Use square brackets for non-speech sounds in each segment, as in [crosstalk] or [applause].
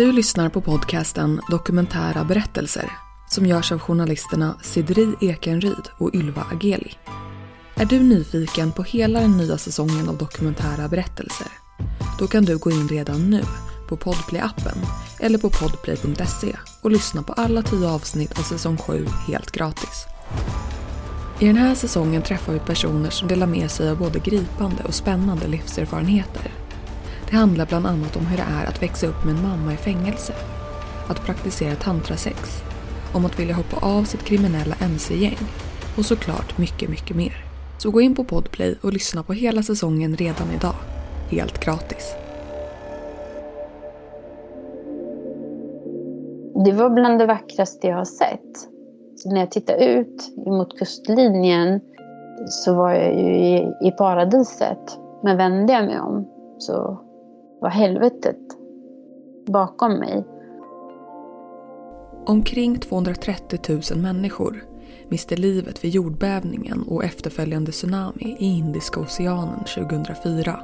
Du lyssnar på podcasten Dokumentära berättelser som görs av journalisterna Sidri Ekenryd och Ylva Ageli. Är du nyfiken på hela den nya säsongen av dokumentära berättelser? Då kan du gå in redan nu på Podplay-appen eller på podplay.se och lyssna på alla tio avsnitt av säsong 7 helt gratis. I den här säsongen träffar vi personer som delar med sig av både gripande och spännande livserfarenheter. Det handlar bland annat om hur det är att växa upp med en mamma i fängelse, att praktisera tantrasex, om att vilja hoppa av sitt kriminella mc-gäng och såklart mycket, mycket mer. Så gå in på Podplay och lyssna på hela säsongen redan idag. Helt gratis. Det var bland det vackraste jag har sett. Så när jag tittade ut mot kustlinjen så var jag ju i, i paradiset. Men vände jag mig om så var helvetet bakom mig. Omkring 230 000 människor miste livet vid jordbävningen och efterföljande tsunami i Indiska oceanen 2004.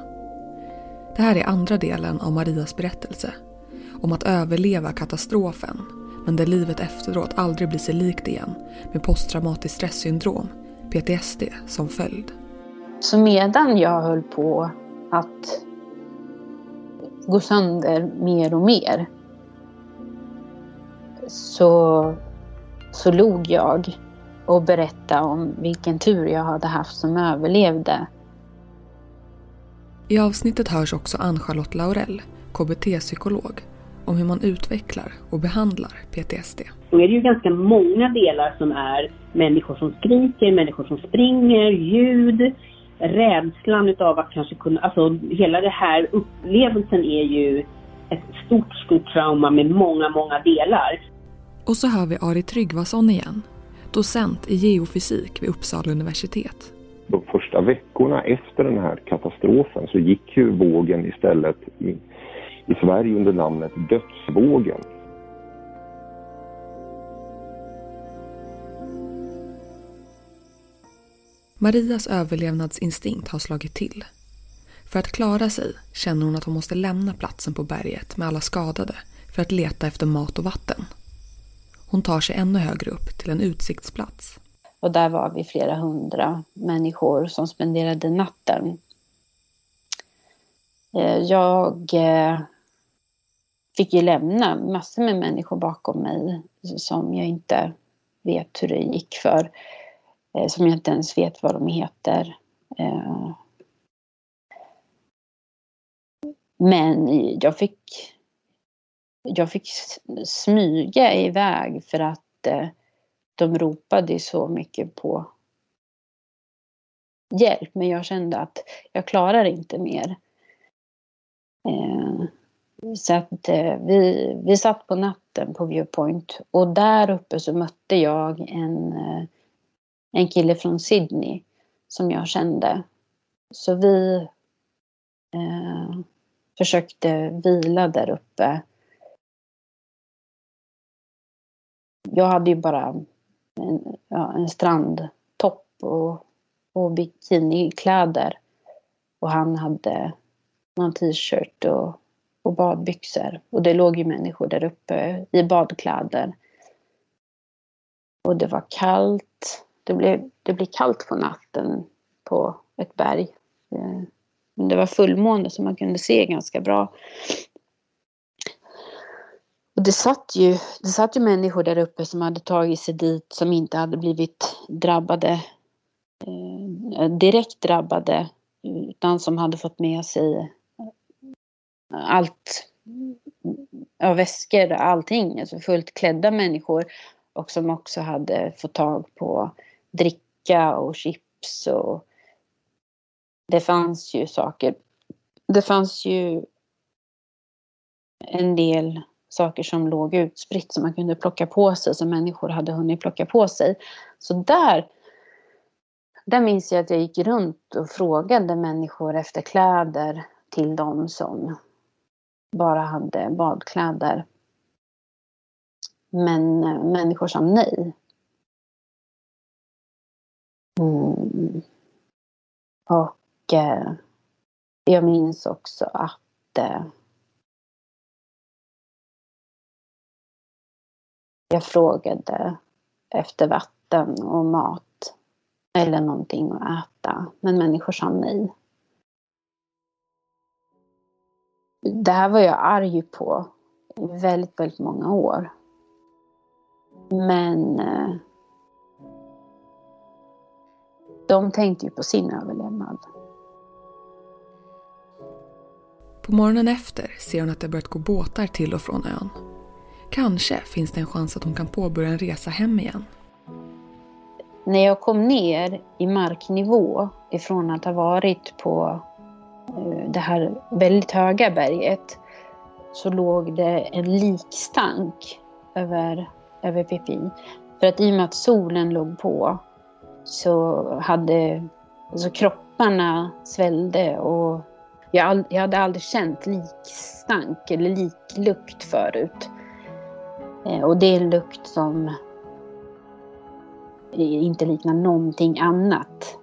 Det här är andra delen av Marias berättelse. Om att överleva katastrofen men där livet efteråt aldrig blir sig likt igen med posttraumatiskt stresssyndrom, PTSD, som följd. Så medan jag höll på att gå sönder mer och mer så, så log jag och berättade om vilken tur jag hade haft som överlevde. I avsnittet hörs också Ann-Charlotte Laurell, KBT-psykolog, om hur man utvecklar och behandlar PTSD. Då är det ju ganska många delar som är människor som skriker, människor som springer, ljud, rädslan utav att kanske kunna, alltså hela den här upplevelsen är ju ett stort, stort trauma med många, många delar. Och så hör vi Ari Tryggvason igen, docent i geofysik vid Uppsala universitet. De första veckorna efter den här katastrofen så gick ju vågen istället i, i Sverige under namnet dödsvågen. Marias överlevnadsinstinkt har slagit till. För att klara sig känner hon att hon måste lämna platsen på berget med alla skadade för att leta efter mat och vatten. Hon tar sig ännu högre upp till en utsiktsplats. Och där var vi flera hundra människor som spenderade natten. Eh, jag eh, fick ju lämna massor med människor bakom mig som jag inte vet hur det gick för. Eh, som jag inte ens vet vad de heter. Eh, men jag fick, jag fick smyga iväg för att eh, de ropade så mycket på hjälp. Men jag kände att jag klarar inte mer. Eh, så att eh, vi, vi satt på natten på Viewpoint och där uppe så mötte jag en, eh, en kille från Sydney som jag kände. Så vi eh, försökte vila där uppe. Jag hade ju bara en, ja, en strandtopp och, och bikinikläder. Och han hade någon t-shirt och och badbyxor. Och det låg ju människor där uppe i badkläder. Och det var kallt. Det blev, det blev kallt på natten på ett berg. Eh, men det var fullmåne så man kunde se ganska bra. Och det satt, ju, det satt ju människor där uppe som hade tagit sig dit som inte hade blivit drabbade, eh, direkt drabbade, utan som hade fått med sig eh, allt, ja, väskor, allting, alltså fullt klädda människor och som också hade fått tag på dricka och chips och det fanns ju saker. Det fanns ju en del saker som låg utspritt som man kunde plocka på sig som människor hade hunnit plocka på sig. Så där, där minns jag att jag gick runt och frågade människor efter kläder till dem som bara hade badkläder. Men eh, människor sa nej. Mm. Och eh, jag minns också att eh, Jag frågade efter vatten och mat eller någonting att äta. Men människor sa nej. Det här var jag arg på i väldigt, väldigt många år. Men eh, de tänkte ju på sin överlevnad. På morgonen efter ser hon att det börjat gå båtar till och från ön. Kanske finns det en chans att hon kan påbörja en resa hem igen. När jag kom ner i marknivå ifrån att ha varit på eh, det här väldigt höga berget så låg det en likstank över, över Pippi. För att i och med att solen låg på så hade alltså kropparna svällde och jag, all, jag hade aldrig känt likstank eller liklukt förut. Eh, och det är en lukt som inte liknar någonting annat.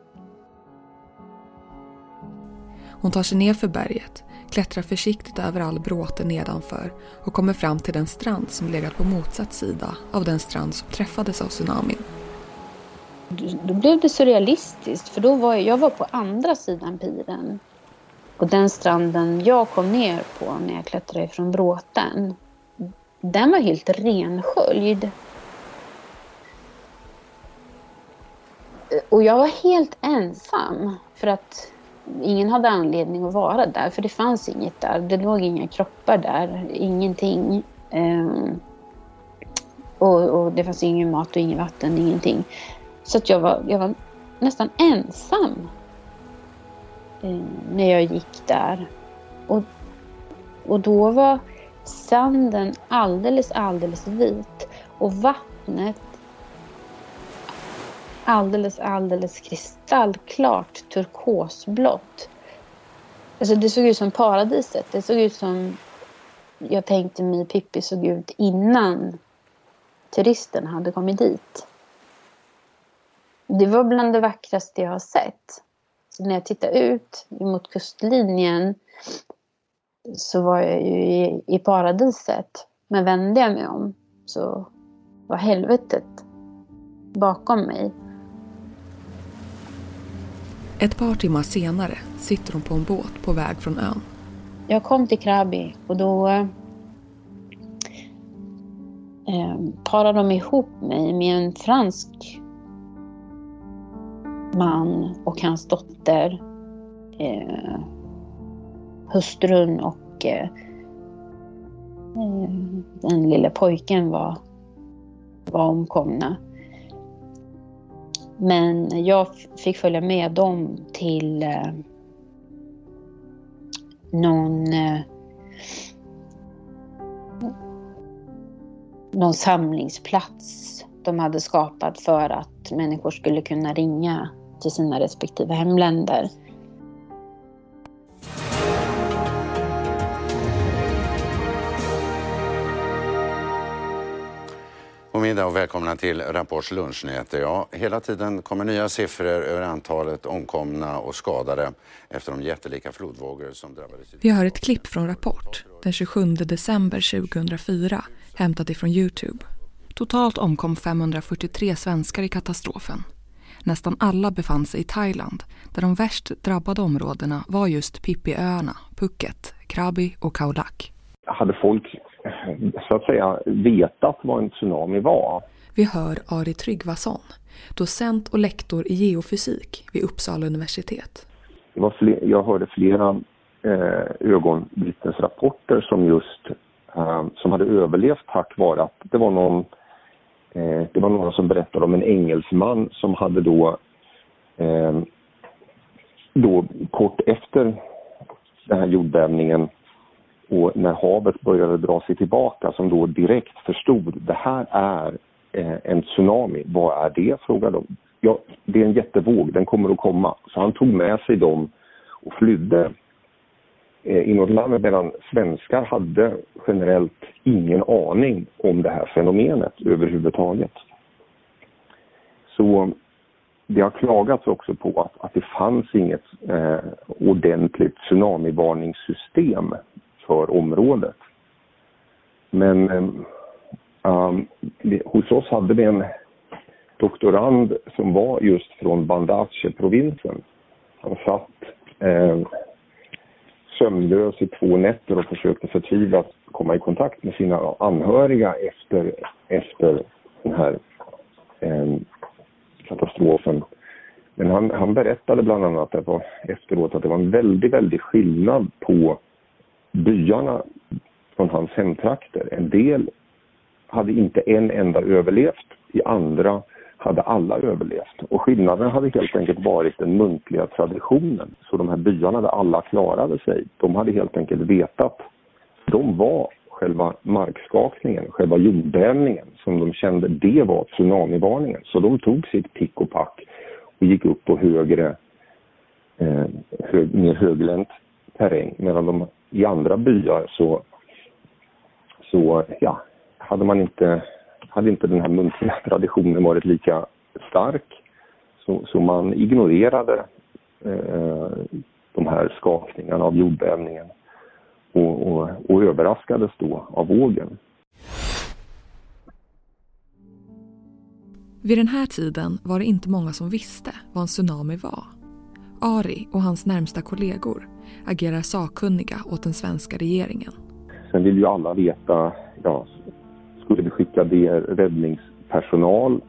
Hon tar sig ner för berget, klättrar försiktigt över all bråte nedanför och kommer fram till den strand som legat på motsatt sida av den strand som träffades av tsunamin. Då blev det surrealistiskt för då var jag, jag var på andra sidan piren. Och den stranden jag kom ner på när jag klättrade från bråten, den var helt rensköljd. Och jag var helt ensam för att ingen hade anledning att vara där för det fanns inget där. Det låg inga kroppar där, ingenting. Um, och, och, det fanns ingen mat och inget vatten, ingenting. Så att jag var, jag var nästan ensam eh, när jag gick där. Och, och då var sanden alldeles, alldeles vit och vattnet alldeles, alldeles kristallklart turkosblått. Alltså det såg ut som paradiset. Det såg ut som jag tänkte mig Pippi såg ut innan turisten hade kommit dit. Det var bland det vackraste jag har sett. Så när jag tittade ut mot kustlinjen så var jag ju i, i paradiset. Men vände jag mig om så var helvetet bakom mig. Ett par timmar senare sitter hon på en båt på väg från ön. Jag kom till Krabi och då eh, parade de ihop mig med en fransk man och hans dotter. Eh, hustrun och eh, eh den lilla pojken var, var omkomna. Men jag fick följa med dem till eh, någon, eh, någon samlingsplats de hade skapat för att människor skulle kunna ringa till sina respektive hemländer. God middag och välkomna till Rapports lunchnyheter. Ja, hela tiden kommer nya siffror över antalet omkomna och skadade efter de jättelika flodvågor som drabbade... Vi har ett klipp från Rapport den 27 december 2004 hämtat ifrån Youtube. Totalt omkom 543 svenskar i katastrofen. Nästan alla befann sig i Thailand där de värst drabbade områdena var just Pippiöarna, Phuket, Krabi och Khao Lak. Hade folk så att säga vetat vad en tsunami var. Vi hör Ari Tryggvason, docent och lektor i geofysik vid Uppsala universitet. Fler, jag hörde flera eh, ögonvittnesrapporter som just eh, som hade överlevt tack vare att det var någon Eh, det var några som berättade om en engelsman som hade då eh, då kort efter den här jordbävningen och när havet började dra sig tillbaka som då direkt förstod det här är eh, en tsunami. Vad är det? frågade de. Ja, det är en jättevåg, den kommer att komma. Så han tog med sig dem och flydde eh, inåt landet medan svenskar hade generellt ingen aning om det här fenomenet överhuvudtaget. Så det har klagats också på att, att det fanns inget eh, ordentligt tsunamivarningssystem för området. Men eh, Um, hos oss hade vi en doktorand som var just från Bandache-provinsen. Han satt eh, sömnlös i två nätter och försökte förtvivlat komma i kontakt med sina anhöriga efter, efter den här eh, katastrofen. Men han, han berättade bland annat att var efteråt att det var en väldigt, väldigt skillnad på byarna från hans hemtrakter. En del hade inte en enda överlevt, i andra hade alla överlevt. Och skillnaden hade helt enkelt varit den muntliga traditionen. Så de här byarna där alla klarade sig, de hade helt enkelt vetat. De var själva markskakningen, själva jordbävningen som de kände, det var tsunamivarningen. Så de tog sitt pick och pack och gick upp på högre, eh, hög, mer höglänt terräng. Medan de i andra byar så, så ja, hade man inte hade inte den här muntliga [laughs] traditionen varit lika stark så, så man ignorerade eh, de här skakningarna av jordbävningen och, och, och överraskades då av vågen. Vid den här tiden var det inte många som visste vad en tsunami var. Ari och hans närmsta kollegor agerar sakkunniga åt den svenska regeringen. Sen vill ju alla veta, ja, skulle vi skicka det räddningspersonal?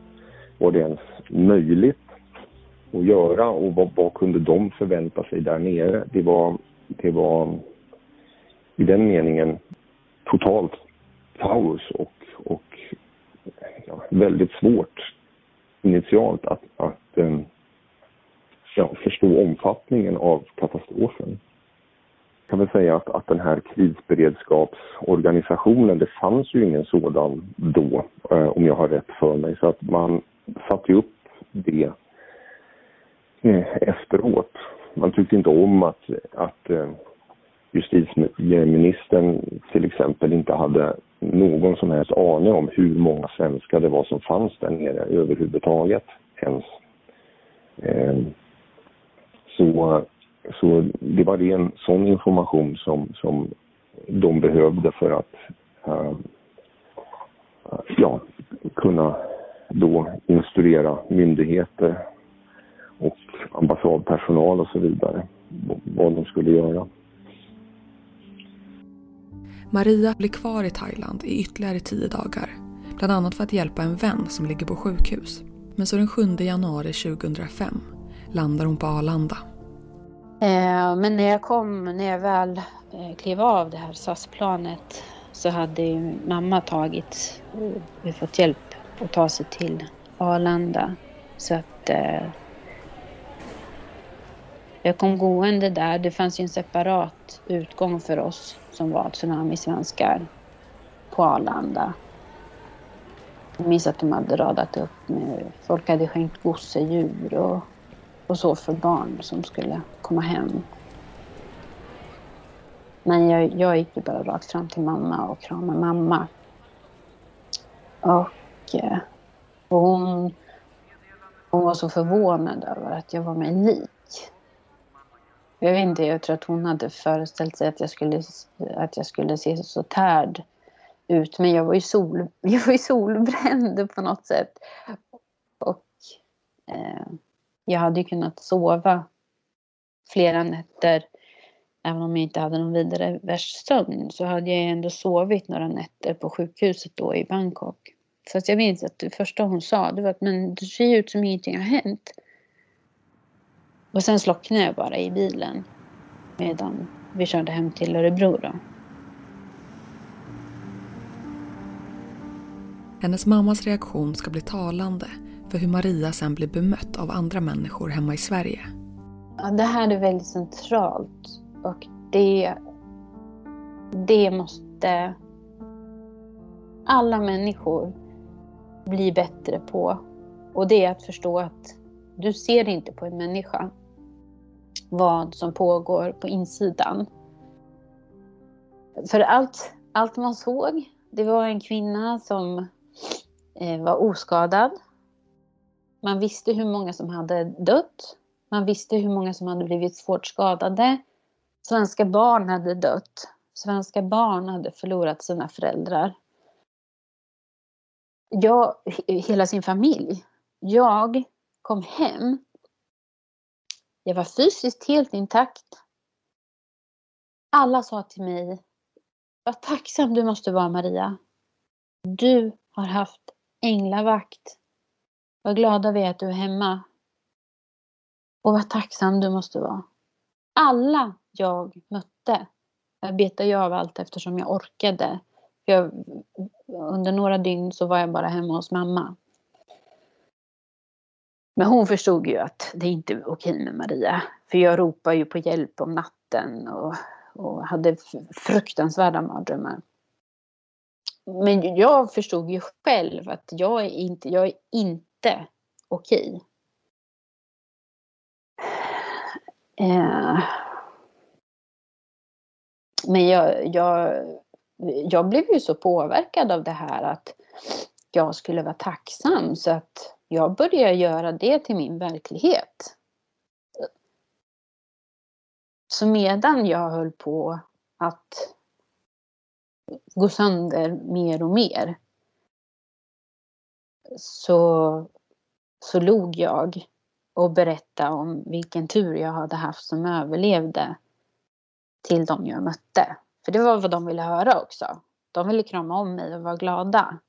Var det ens möjligt att göra och vad, vad kunde de förvänta sig där nere? Det var, det var i den meningen totalt kaos och, och ja, väldigt svårt initialt att, att ehm, ja, förstå omfattningen av katastrofen kan väl säga att, att den här krisberedskapsorganisationen, det fanns ju ingen sådan då, eh, om jag har rätt för mig. Så att man satte upp det eh, efteråt. Man tyckte inte om att, att eh, justitieministern till exempel inte hade någon som helst aning om hur många svenskar det var som fanns där nere överhuvudtaget ens. Eh, så så det var ren sån information som, som de behövde för att uh, ja, kunna då instruera myndigheter och ambassadpersonal och så vidare vad de skulle göra. Maria blir kvar i Thailand i ytterligare tio dagar. Bland annat för att hjälpa en vän som ligger på sjukhus. Men så den 7 januari 2005 landar hon på Arlanda. Eh, men när jag kom, när jag väl eh, klev av det här SAS-planet så hade ju mamma tagit, vi fått hjälp att ta sig till Arlanda. Så att eh, jag kom gående där. Det fanns ju en separat utgång för oss som var tsunamisvenskar på Arlanda. Jag minns att de hade radat upp med, folk hade skänkt gosedjur och och så för barn som skulle komma hem. Men jag, jag gick ju bara rakt fram till mamma och kramade mamma. Och, eh, och hon, hon var så förvånad över att jag var mig lik. Jag vet inte, jag tror att hon hade föreställt sig att jag skulle, att jag skulle se så tärd ut. Men jag var ju, sol, [laughs] jag var ju solbränd på något sätt. Och eh, jag hade ju kunnat sova flera nätter. Även om jag inte hade någon vidare värst sömn så hade jag ändå sovit några nätter på sjukhuset då i Bangkok. Fast jag minns att det första hon sa det var att men du ser ut som ingenting har hänt. Och sen slocknade jag bara i bilen medan vi körde hem till Örebro då. Hennes mammas reaktion ska bli talande för hur Maria sen blir bemött av andra människor hemma i Sverige. Ja, det här är väldigt centralt och det, det måste alla människor bli bättre på. Och det är att förstå att du ser inte på en människa vad som pågår på insidan. För allt, allt man såg, det var en kvinna som eh, var oskadad. Man visste hur många som hade dött. Man visste hur många som hade blivit svårt skadade. Svenska barn hade dött. Svenska barn hade förlorat sina föräldrar. jag, hela sin familj. Jag kom hem. Jag var fysiskt helt intakt. Alla sa till mig, vad tacksam du måste vara Maria. Du har haft änglavakt. Vad glada vi är att du är hemma. Och vad tacksam du måste vara. Alla jag mötte jag betade ju av allt eftersom jag orkade. Jag, under några dygn så var jag bara hemma hos mamma. Men hon förstod ju att det inte är okej med Maria. För jag ropade ju på hjälp om natten och, och hade fruktansvärda mardrömmar. Men jag förstod ju själv att jag är inte, jag är inte okej. Eh, men jag, jag, jag blev ju så påverkad av det här att jag skulle vara tacksam så att jag började göra det till min verklighet. Så medan jag höll på att gå sönder mer och mer så, så log jag och berättade om vilken tur jag hade haft som överlevde till de jag mötte. För det var vad de ville höra också. De ville krama om mig och vara glada.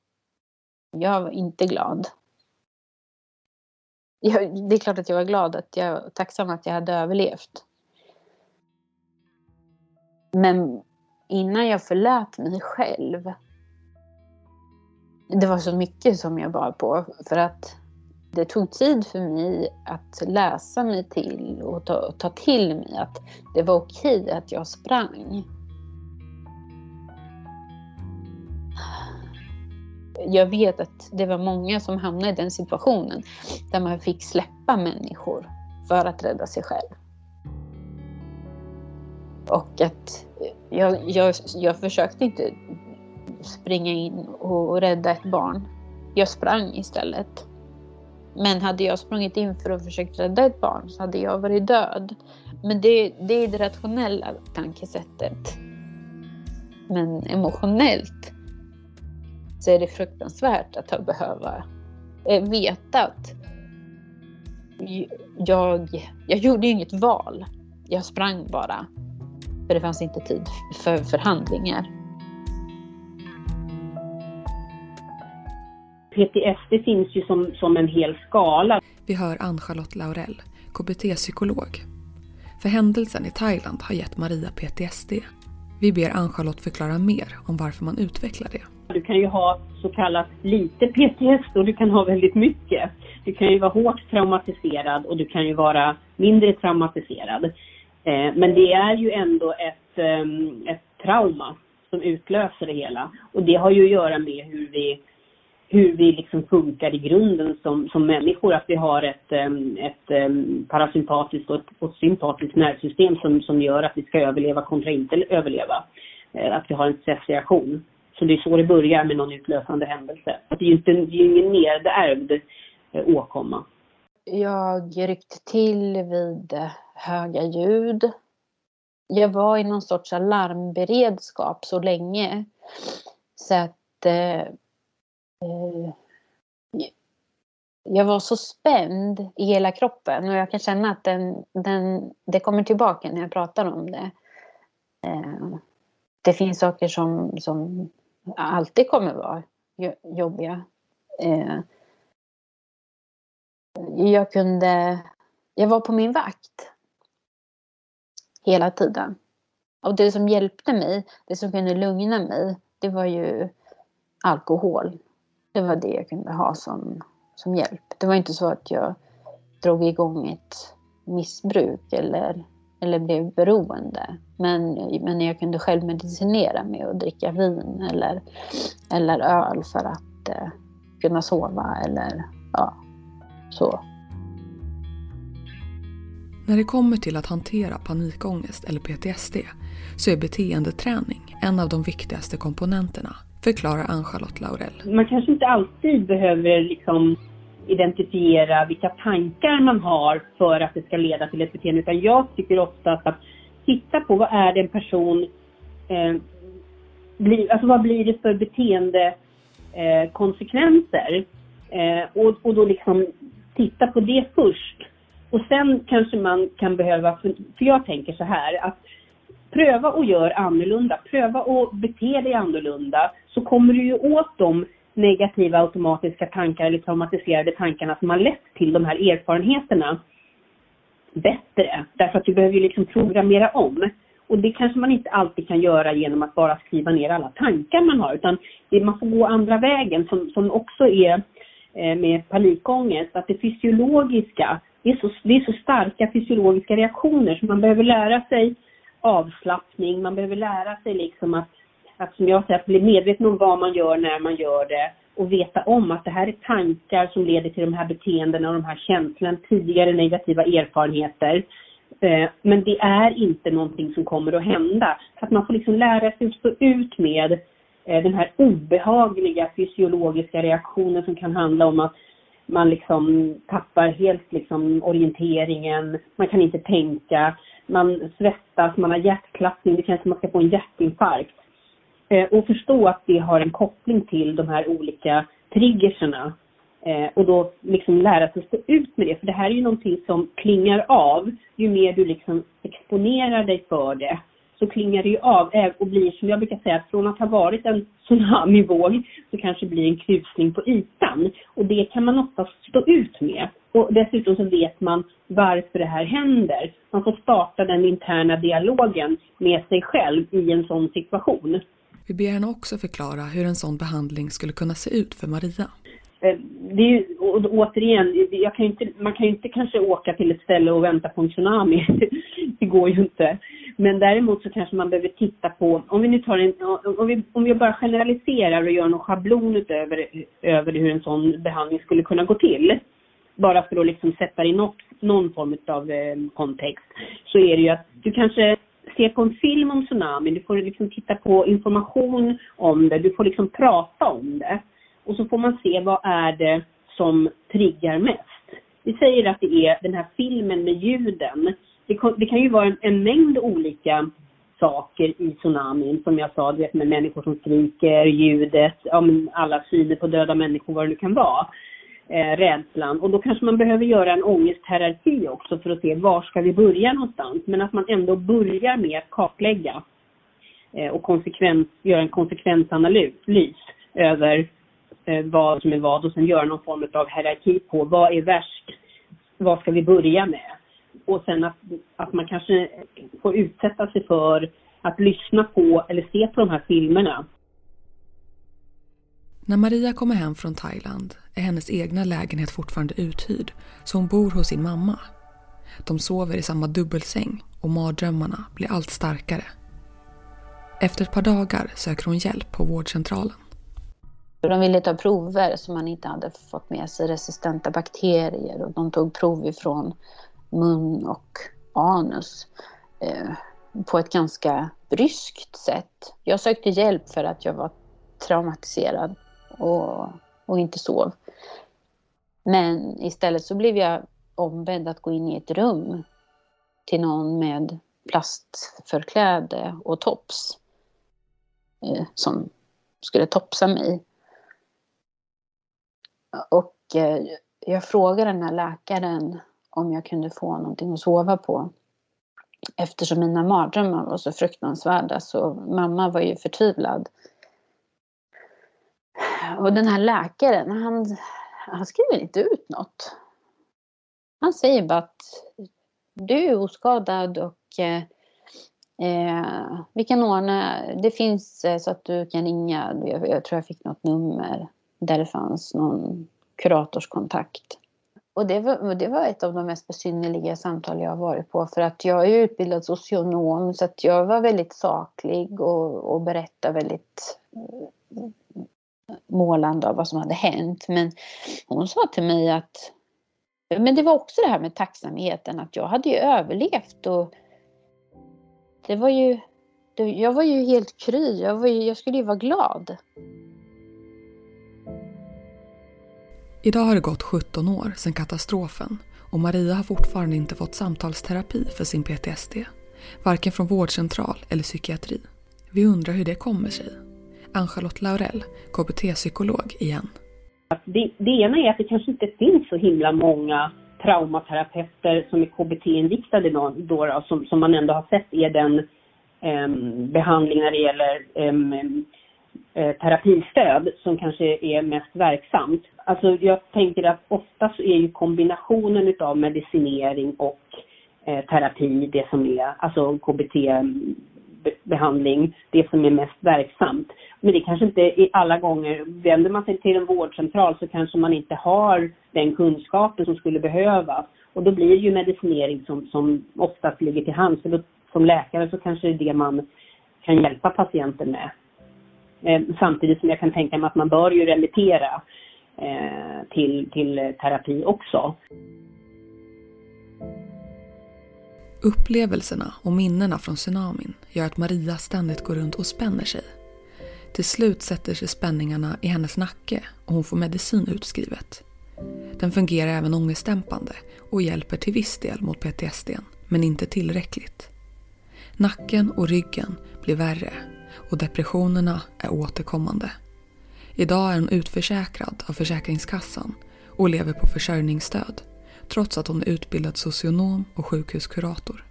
Jag var inte glad. Jag, det är klart att jag var glad, att jag tacksam att jag hade överlevt. Men innan jag förlät mig själv. Det var så mycket som jag bar på. För att det tog tid för mig att läsa mig till och ta, ta till mig att det var okej att jag sprang. Jag vet att det var många som hamnade i den situationen där man fick släppa människor för att rädda sig själv. Och att jag, jag, jag försökte inte springa in och rädda ett barn. Jag sprang istället. Men hade jag sprungit in för att försöka rädda ett barn så hade jag varit död. Men det, det är det rationella tankesättet. Men emotionellt så är det fruktansvärt att behöva eh, veta att jag, jag gjorde inget val. Jag sprang bara. För det fanns inte tid för förhandlingar. PTSD finns ju som, som en hel skala. Vi hör Ann-Charlotte Laurell, KBT-psykolog. För händelsen i Thailand har gett Maria PTSD. Vi ber Ann-Charlotte förklara mer om varför man utvecklar det. Du kan ju ha så kallat lite PTSD och du kan ha väldigt mycket. Du kan ju vara hårt traumatiserad och du kan ju vara mindre traumatiserad. Eh, men det är ju ändå ett, ehm, ett trauma som utlöser det hela. Och det har ju att göra med hur vi hur vi liksom funkar i grunden som, som människor. Att vi har ett, ett parasympatiskt och ett, och sympatiskt nervsystem som, som gör att vi ska överleva kontra inte överleva. Eh, att vi har en stressreaktion. Så det är så det börjar med någon utlösande händelse. Det är ju inte, det är ingen nedärvd eh, åkomma. Jag ryckte till vid eh, höga ljud. Jag var i någon sorts alarmberedskap så länge. Så att eh, jag var så spänd i hela kroppen och jag kan känna att den, den, det kommer tillbaka när jag pratar om det. Eh, det finns saker som, som alltid kommer vara jobbiga. Eh, jag kunde... Jag var på min vakt hela tiden. Och det som hjälpte mig, det som kunde lugna mig, det var ju alkohol. Det var det jag kunde ha som, som hjälp. Det var inte så att jag drog igång ett missbruk eller, eller blev beroende. Men, men jag kunde själv medicinera med att dricka vin eller, eller öl för att eh, kunna sova eller ja, så. När det kommer till att hantera panikångest eller PTSD så är beteendeträning en av de viktigaste komponenterna förklarar Ann-Charlotte Laurell. Man kanske inte alltid behöver liksom identifiera vilka tankar man har för att det ska leda till ett beteende. Utan jag tycker ofta att titta på vad är det en person, eh, blir, alltså vad blir det för beteendekonsekvenser? eh. Eh, och, och då liksom titta på det först. Och sen kanske man kan behöva, för, för jag tänker så här att pröva och gör annorlunda, pröva och bete dig annorlunda så kommer du ju åt de negativa automatiska tankar eller traumatiserade tankarna som har lett till de här erfarenheterna bättre. Därför att du behöver ju liksom programmera om. Och det kanske man inte alltid kan göra genom att bara skriva ner alla tankar man har utan det, man får gå andra vägen som, som också är eh, med panikångest, att det fysiologiska, det är, så, det är så starka fysiologiska reaktioner så man behöver lära sig avslappning, man behöver lära sig liksom att, att som jag säger, att bli medveten om vad man gör när man gör det och veta om att det här är tankar som leder till de här beteendena och de här känslorna, tidigare negativa erfarenheter. Eh, men det är inte någonting som kommer att hända. Så att man får liksom lära sig att stå ut med eh, den här obehagliga fysiologiska reaktionen som kan handla om att man liksom tappar helt liksom orienteringen, man kan inte tänka, man svettas, man har hjärtklappning, det känns som att man ska få en hjärtinfarkt. Eh, och förstå att det har en koppling till de här olika triggerserna. Eh, och då liksom lära sig stå ut med det, för det här är ju någonting som klingar av. Ju mer du liksom exponerar dig för det, så klingar det ju av eh, och blir, som jag brukar säga, från att ha varit en tsunamivåg så kanske blir en krusning på ytan. Och det kan man ofta stå ut med. Och dessutom så vet man varför det här händer. Man får starta den interna dialogen med sig själv i en sån situation. Vi ber henne också förklara hur en sån behandling skulle kunna se ut för Maria. Eh, det är ju, och återigen, jag kan inte, man kan ju inte kanske åka till ett ställe och vänta på en tsunami. [laughs] det går ju inte. Men däremot så kanske man behöver titta på, om vi nu tar en, om vi, om vi bara generaliserar och gör någon schablon utöver över hur en sån behandling skulle kunna gå till. Bara för att liksom sätta det i något, någon form av eh, kontext. Så är det ju att du kanske se på en film om tsunamin, du får liksom titta på information om det, du får liksom prata om det. Och så får man se vad är det som triggar mest. Vi säger att det är den här filmen med ljuden. Det, det kan ju vara en, en, mängd olika saker i tsunamin, som jag sa, du vet med människor som skriker, ljudet, ja, alla syner på döda människor, vad det nu kan vara eh, rädslan. Och då kanske man behöver göra en ångesthierarki också för att se var ska vi börja någonstans. Men att man ändå börjar med att kartlägga eh, och konsekvens, göra en konsekvensanalys över eh, vad som är vad och sen göra någon form av hierarki på vad är värst, vad ska vi börja med? Och sen att, att man kanske får utsätta sig för att lyssna på eller se på de här filmerna när Maria kommer hem från Thailand är hennes egna lägenhet fortfarande uthyrd så hon bor hos sin mamma. De sover i samma dubbelsäng och mardrömmarna blir allt starkare. Efter ett par dagar söker hon hjälp på vårdcentralen. De ville ta prover som man inte hade fått med sig resistenta bakterier och de tog prov ifrån mun och anus eh, på ett ganska bryskt sätt. Jag sökte hjälp för att jag var traumatiserad och, och inte sov. Men istället så blev jag ombedd att gå in i ett rum till någon med plastförkläde och tops eh, som skulle topsa mig. Och eh, jag frågade den här läkaren om jag kunde få någonting att sova på. Eftersom mina mardrömmar var så fruktansvärda så mamma var ju förtvivlad. Och den här läkaren, han, han skriver inte ut något. Han säger bara att du är oskadad och eh, eh vi kan ordna, det finns eh, så att du kan ringa, jag, jag, tror jag fick något nummer där det fanns någon kuratorskontakt. Och det var, det var ett av de mest besynnerliga samtal jag har varit på för att jag är utbildad socionom så att jag var väldigt saklig och, och berättade väldigt målande av vad som hade hänt. Men hon sa till mig att men det var också det här med tacksamheten att jag hade ju överlevt och det var ju jag var ju helt kry. Jag, var ju, jag skulle ju vara glad. Idag har det gått 17 år sedan katastrofen och Maria har fortfarande inte fått samtalsterapi för sin PTSD. Varken från vårdcentral eller psykiatri. Vi undrar hur det kommer sig. Ann-Charlotte Laurell, KBT-psykolog igen. Det, det ena är att det kanske inte finns så himla många traumaterapeuter som är KBT-inriktade då, då, som, som man ändå har sett är den eh, behandling när det gäller ehm, eh, terapistöd som kanske är mest verksamt. Alltså jag tänker att ofta så är ju kombinationen utav medicinering och eh, terapi det som är, alltså KBT ehm, behandling, det som är mest verksamt. Men det kanske inte är alla gånger, vänder man sig till en vårdcentral så kanske man inte har den kunskapen som skulle behövas. Och då blir det ju medicinering som, som oftast ligger till hands. För då, som läkare så kanske det är det man kan hjälpa patienten med. Eh, samtidigt som jag kan tänka mig att man bör ju remittera eh, till, till terapi också. Upplevelserna och minnena från tsunamin gör att Maria ständigt går runt och spänner sig. Till slut sätter sig spänningarna i hennes nacke och hon får medicin utskrivet. Den fungerar även ångestdämpande och hjälper till viss del mot PTSD, men inte tillräckligt. Nacken och ryggen blir värre och depressionerna är återkommande. Idag är hon utförsäkrad av Försäkringskassan och lever på försörjningsstöd trots att hon är utbildad socionom och sjukhuskurator.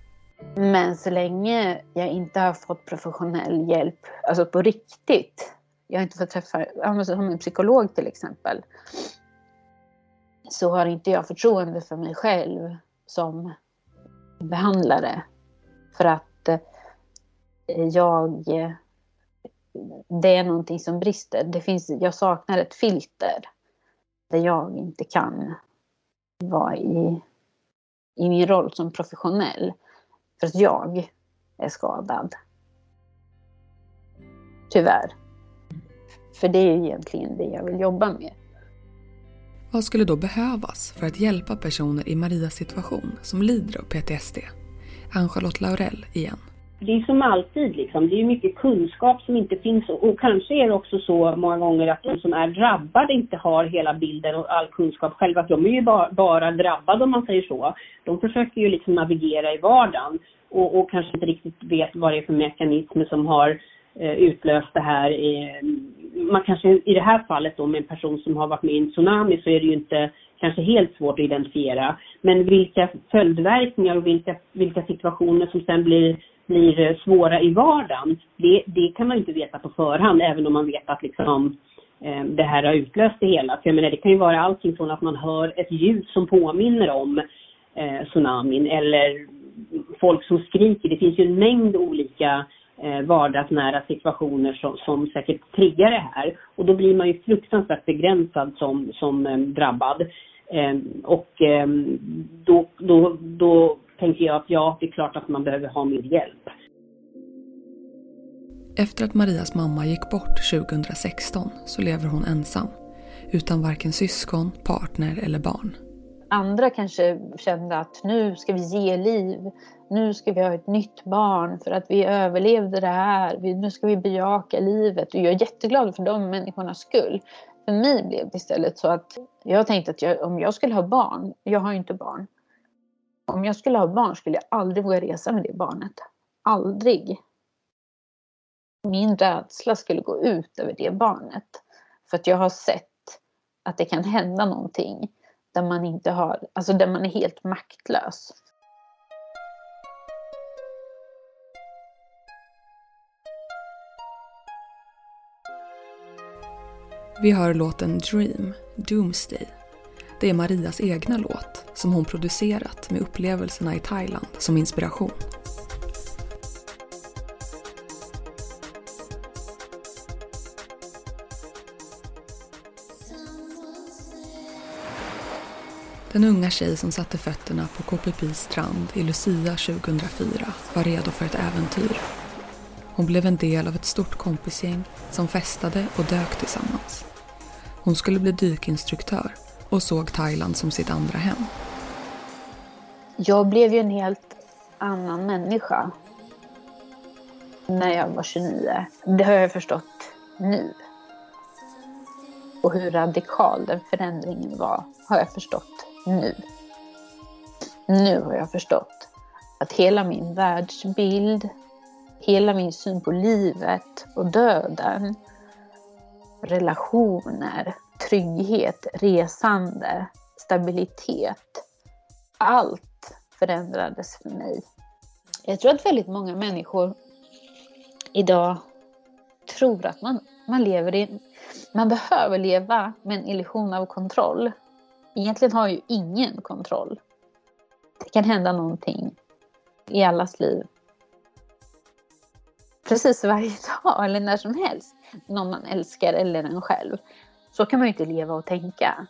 Men så länge jag inte har fått professionell hjälp, alltså på riktigt, jag har inte fått träffa, som en psykolog till exempel, så har inte jag förtroende för mig själv som behandlare. För att eh, jag, det är någonting som brister. Det finns, jag saknar ett filter där jag inte kan vara i, i min roll som professionell. För att jag är skadad. Tyvärr. För det är ju egentligen det jag vill jobba med. Vad skulle då behövas för att hjälpa personer i Marias situation som lider av PTSD? Ann-Charlotte Laurell igen det är som alltid liksom, det är mycket kunskap som inte finns och, och, kanske är det också så många gånger att de som är drabbade inte har hela bilden och all kunskap själva. De är ju bara, bara drabbade om man säger så. De försöker ju liksom navigera i vardagen och, och kanske inte riktigt vet vad det är för mekanismer som har eh, utlöst det här. Eh, man kanske i det här fallet då med en person som har varit med i en tsunami så är det ju inte kanske helt svårt att identifiera. Men vilka följdverkningar och vilka, vilka situationer som sen blir blir eh, svåra i vardagen, det, det kan man inte veta på förhand, även om man vet att liksom, eh, det här har utlöst det hela. För jag menar, det kan ju vara allting från att man hör ett ljud som påminner om eh, tsunamin eller folk som skriker. Det finns ju en mängd olika eh, vardagsnära situationer som, som säkert triggar det här. Och då blir man ju fruktansvärt begränsad som, som eh, drabbad. Eh, och eh, då, då, då tänker jag att ja, det är klart att man behöver ha mer hjälp. Efter att Marias mamma gick bort 2016 så lever hon ensam. Utan varken syskon, partner eller barn. Andra kanske kände att nu ska vi ge liv. Nu ska vi ha ett nytt barn för att vi överlevde det här. Nu ska vi bejaka livet. Och jag är jätteglad för de människornas skull. För mig blev det istället så att jag tänkte att jag, om jag skulle ha barn, jag har ju inte barn, om jag skulle ha barn skulle jag aldrig våga resa med det barnet. Aldrig. Min rädsla skulle gå ut över det barnet. För att jag har sett att det kan hända någonting där man inte har, alltså där man är helt maktlös. Vi hör låten Dream, Doomsday det är Marias egna låt som hon producerat med upplevelserna i Thailand som inspiration. Den unga tjej som satte fötterna på KPPs strand i Lucia 2004 var redo för ett äventyr. Hon blev en del av ett stort kompisgäng som festade och dök tillsammans. Hon skulle bli dykinstruktör och såg Thailand som sitt andra hem. Jag blev ju en helt annan människa när jag var 29. Det har jag förstått nu. Och hur radikal den förändringen var har jag förstått nu. Nu har jag förstått att hela min världsbild, hela min syn på livet och döden relationer, trygghet, resande, stabilitet. Allt förändrades för mig. Jag tror att väldigt många människor idag tror att man, man lever i... Man behöver leva med en illusion av kontroll. Egentligen har ju ingen kontroll. Det kan hända någonting i allas liv. Precis varje [laughs] dag eller när som helst. Någon man älskar eller en själv. Så kan man ju inte leva och tänka.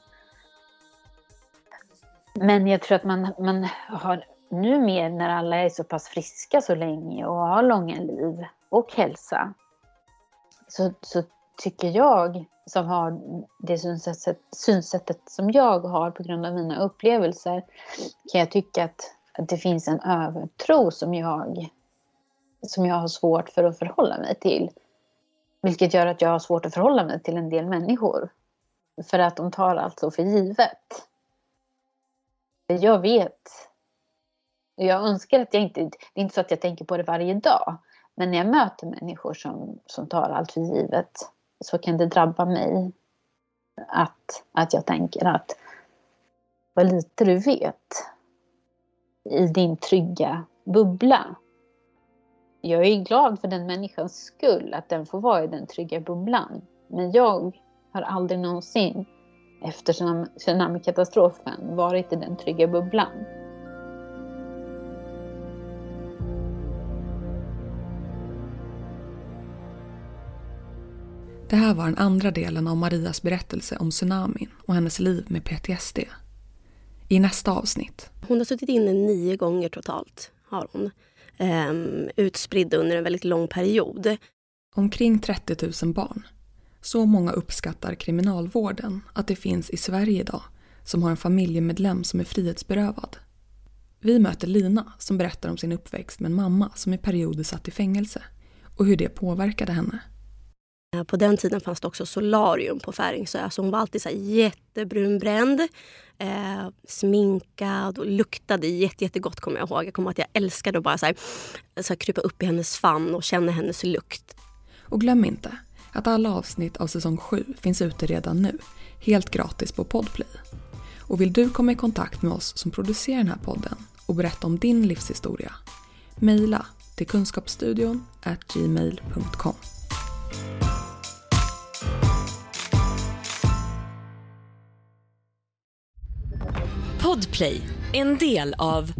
Men jag tror att man, man har numera när alla är så pass friska så länge och har långa liv och hälsa. Så, så tycker jag som har det synsättet, synsättet som jag har på grund av mina upplevelser kan jag tycka att, att det finns en övertro som jag, som jag har svårt för att förhålla mig till. Vilket gör att jag har svårt att förhålla mig till en del människor. För att de tar allt så för givet. Jag vet. Jag önskar att jag inte... Det är inte så att jag tänker på det varje dag. Men när jag möter människor som, som tar allt för givet så kan det drabba mig att, att jag tänker att vad lite du vet i din trygga bubbla. Jag är glad för den människans skull, att den får vara i den trygga bubblan. Men jag har aldrig någonsin efter tsunamikatastrofen varit i den trygga bubblan. Det här var den andra delen av Marias berättelse om tsunamin och hennes liv med PTSD. I nästa avsnitt. Hon har suttit inne nio gånger totalt har hon. Um, utspridd under en väldigt lång period. Omkring 30 000 barn. Så många uppskattar kriminalvården att det finns i Sverige idag som har en familjemedlem som är frihetsberövad. Vi möter Lina som berättar om sin uppväxt med en mamma som i perioder satt i fängelse och hur det påverkade henne. Eh, på den tiden fanns det också solarium på Färingsö. Så hon var alltid så jättebrunbränd, eh, sminkad och luktade jätte, jättegott kommer jag ihåg. Jag kommer ihåg att jag älskade att bara så här, så här, krypa upp i hennes famn och känna hennes lukt. Och glöm inte att alla avsnitt av säsong 7 finns ute redan nu, helt gratis på Podplay. Och vill du komma i kontakt med oss som producerar den här podden och berätta om din livshistoria? Mejla till kunskapsstudion gmail.com. Podplay, en del av